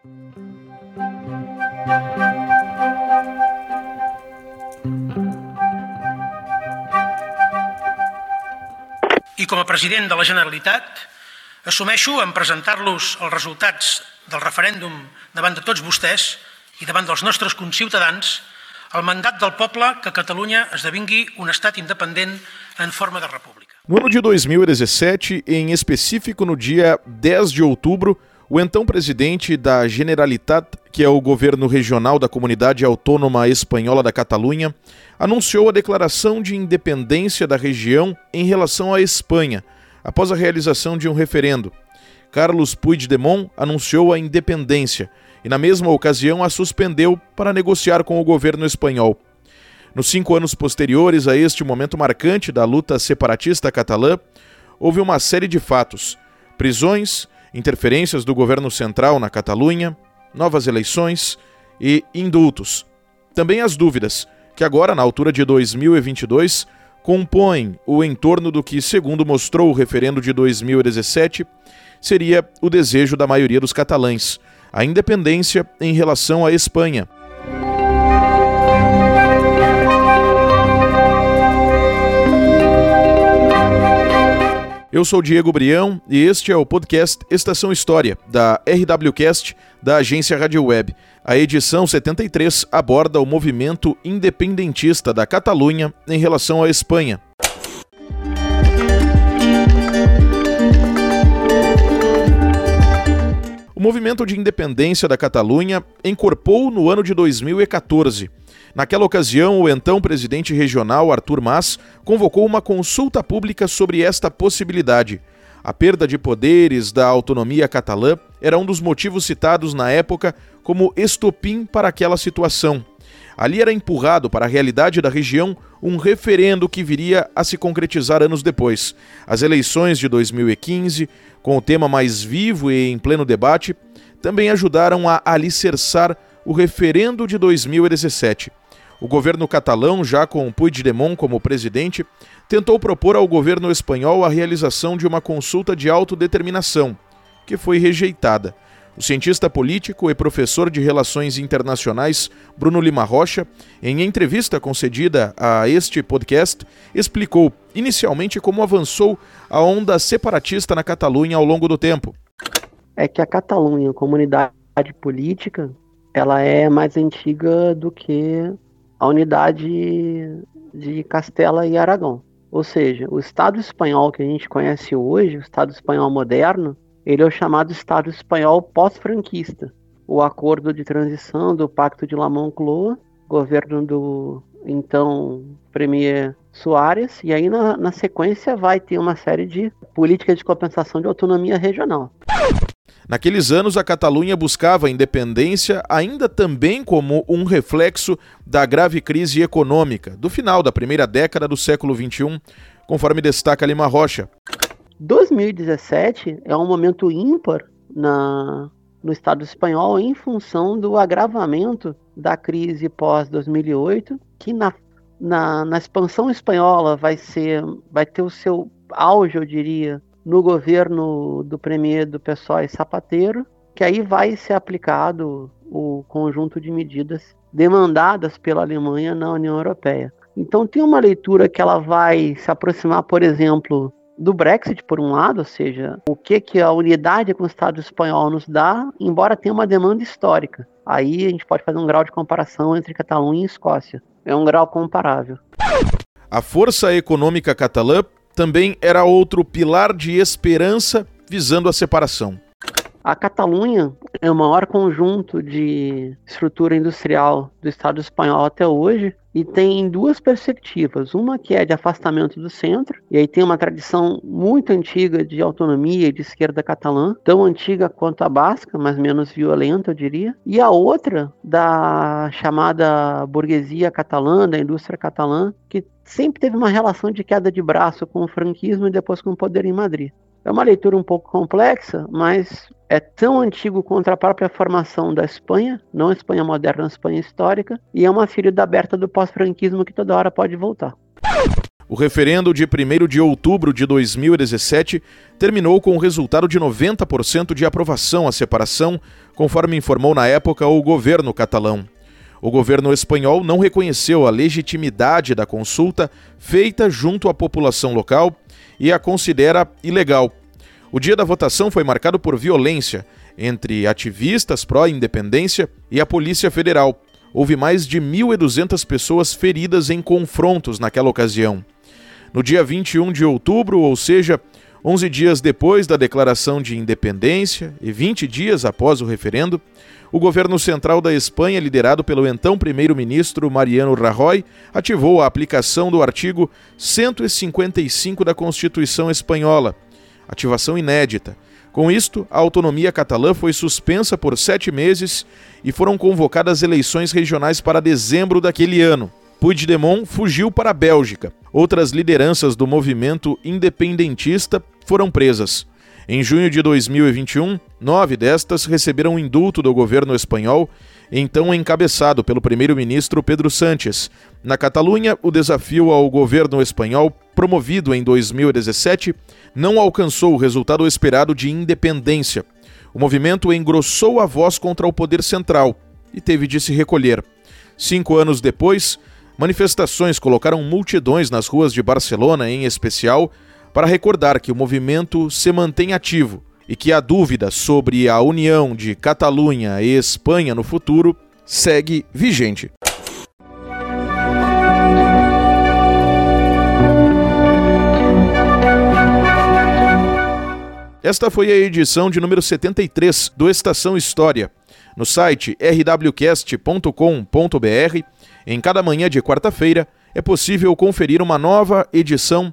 I com a president de la Generalitat assumeixo en presentar-los els resultats del referèndum davant de tots vostès i davant dels nostres conciutadans el mandat del poble que Catalunya esdevingui un estat independent en forma de república. No ano de 2017, em específico no dia 10 de outubro, o então presidente da Generalitat, que é o governo regional da comunidade autônoma espanhola da Catalunha, anunciou a declaração de independência da região em relação à Espanha, após a realização de um referendo. Carlos Puigdemont anunciou a independência e, na mesma ocasião, a suspendeu para negociar com o governo espanhol. Nos cinco anos posteriores a este momento marcante da luta separatista catalã, houve uma série de fatos: prisões, interferências do governo central na Catalunha, novas eleições e indultos. Também as dúvidas, que agora, na altura de 2022, compõem o entorno do que, segundo mostrou o referendo de 2017, seria o desejo da maioria dos catalães, a independência em relação à Espanha. Eu sou Diego Brião e este é o podcast Estação História, da RWCast, da agência Rádio Web. A edição 73 aborda o movimento independentista da Catalunha em relação à Espanha. O movimento de independência da Catalunha encorpou no ano de 2014 Naquela ocasião, o então presidente regional, Arthur Mas, convocou uma consulta pública sobre esta possibilidade. A perda de poderes da autonomia catalã era um dos motivos citados na época como estopim para aquela situação. Ali era empurrado para a realidade da região um referendo que viria a se concretizar anos depois. As eleições de 2015, com o tema mais vivo e em pleno debate, também ajudaram a alicerçar o referendo de 2017. O governo catalão, já com Puigdemont como presidente, tentou propor ao governo espanhol a realização de uma consulta de autodeterminação, que foi rejeitada. O cientista político e professor de Relações Internacionais Bruno Lima Rocha, em entrevista concedida a este podcast, explicou inicialmente como avançou a onda separatista na Catalunha ao longo do tempo. É que a Catalunha, comunidade política, ela é mais antiga do que a unidade de Castela e Aragão. Ou seja, o Estado espanhol que a gente conhece hoje, o Estado espanhol moderno, ele é o chamado Estado espanhol pós-franquista. O acordo de transição do Pacto de La Moncloa, governo do então Premier Soares, e aí na, na sequência vai ter uma série de políticas de compensação de autonomia regional. Naqueles anos, a Catalunha buscava a independência ainda também como um reflexo da grave crise econômica do final da primeira década do século XXI, conforme destaca Lima Rocha. 2017 é um momento ímpar na, no Estado espanhol em função do agravamento da crise pós-2008, que na, na, na expansão espanhola vai, ser, vai ter o seu auge, eu diria, no governo do premier do PSOE Sapateiro, que aí vai ser aplicado o conjunto de medidas demandadas pela Alemanha na União Europeia. Então tem uma leitura que ela vai se aproximar, por exemplo, do Brexit, por um lado, ou seja, o que, que a unidade com o Estado espanhol nos dá, embora tenha uma demanda histórica. Aí a gente pode fazer um grau de comparação entre Catalunha e Escócia. É um grau comparável. A força econômica catalã também era outro pilar de esperança visando a separação. A Catalunha é o maior conjunto de estrutura industrial do Estado espanhol até hoje e tem duas perspectivas. Uma que é de afastamento do centro, e aí tem uma tradição muito antiga de autonomia e de esquerda catalã, tão antiga quanto a basca, mas menos violenta, eu diria. E a outra da chamada burguesia catalã, da indústria catalã, que sempre teve uma relação de queda de braço com o franquismo e depois com o poder em Madrid. É uma leitura um pouco complexa, mas é tão antigo quanto a própria formação da Espanha, não a Espanha moderna, a Espanha histórica, e é uma ferida aberta do pós-franquismo que toda hora pode voltar. O referendo de 1 de outubro de 2017 terminou com o resultado de 90% de aprovação à separação, conforme informou na época o governo catalão. O governo espanhol não reconheceu a legitimidade da consulta feita junto à população local e a considera ilegal. O dia da votação foi marcado por violência entre ativistas pró-independência e a Polícia Federal. Houve mais de 1.200 pessoas feridas em confrontos naquela ocasião. No dia 21 de outubro, ou seja, 11 dias depois da declaração de independência e 20 dias após o referendo, o governo central da Espanha, liderado pelo então primeiro-ministro Mariano Rajoy, ativou a aplicação do artigo 155 da Constituição Espanhola, ativação inédita. Com isto, a autonomia catalã foi suspensa por sete meses e foram convocadas eleições regionais para dezembro daquele ano. Puigdemont fugiu para a Bélgica. Outras lideranças do movimento independentista foram presas. Em junho de 2021, nove destas receberam indulto do governo espanhol, então encabeçado pelo primeiro-ministro Pedro Sánchez. Na Catalunha, o desafio ao governo espanhol, promovido em 2017, não alcançou o resultado esperado de independência. O movimento engrossou a voz contra o poder central e teve de se recolher. Cinco anos depois, manifestações colocaram multidões nas ruas de Barcelona, em especial, para recordar que o movimento se mantém ativo e que a dúvida sobre a união de Catalunha e Espanha no futuro segue vigente. Esta foi a edição de número 73 do Estação História. No site rwcast.com.br, em cada manhã de quarta-feira, é possível conferir uma nova edição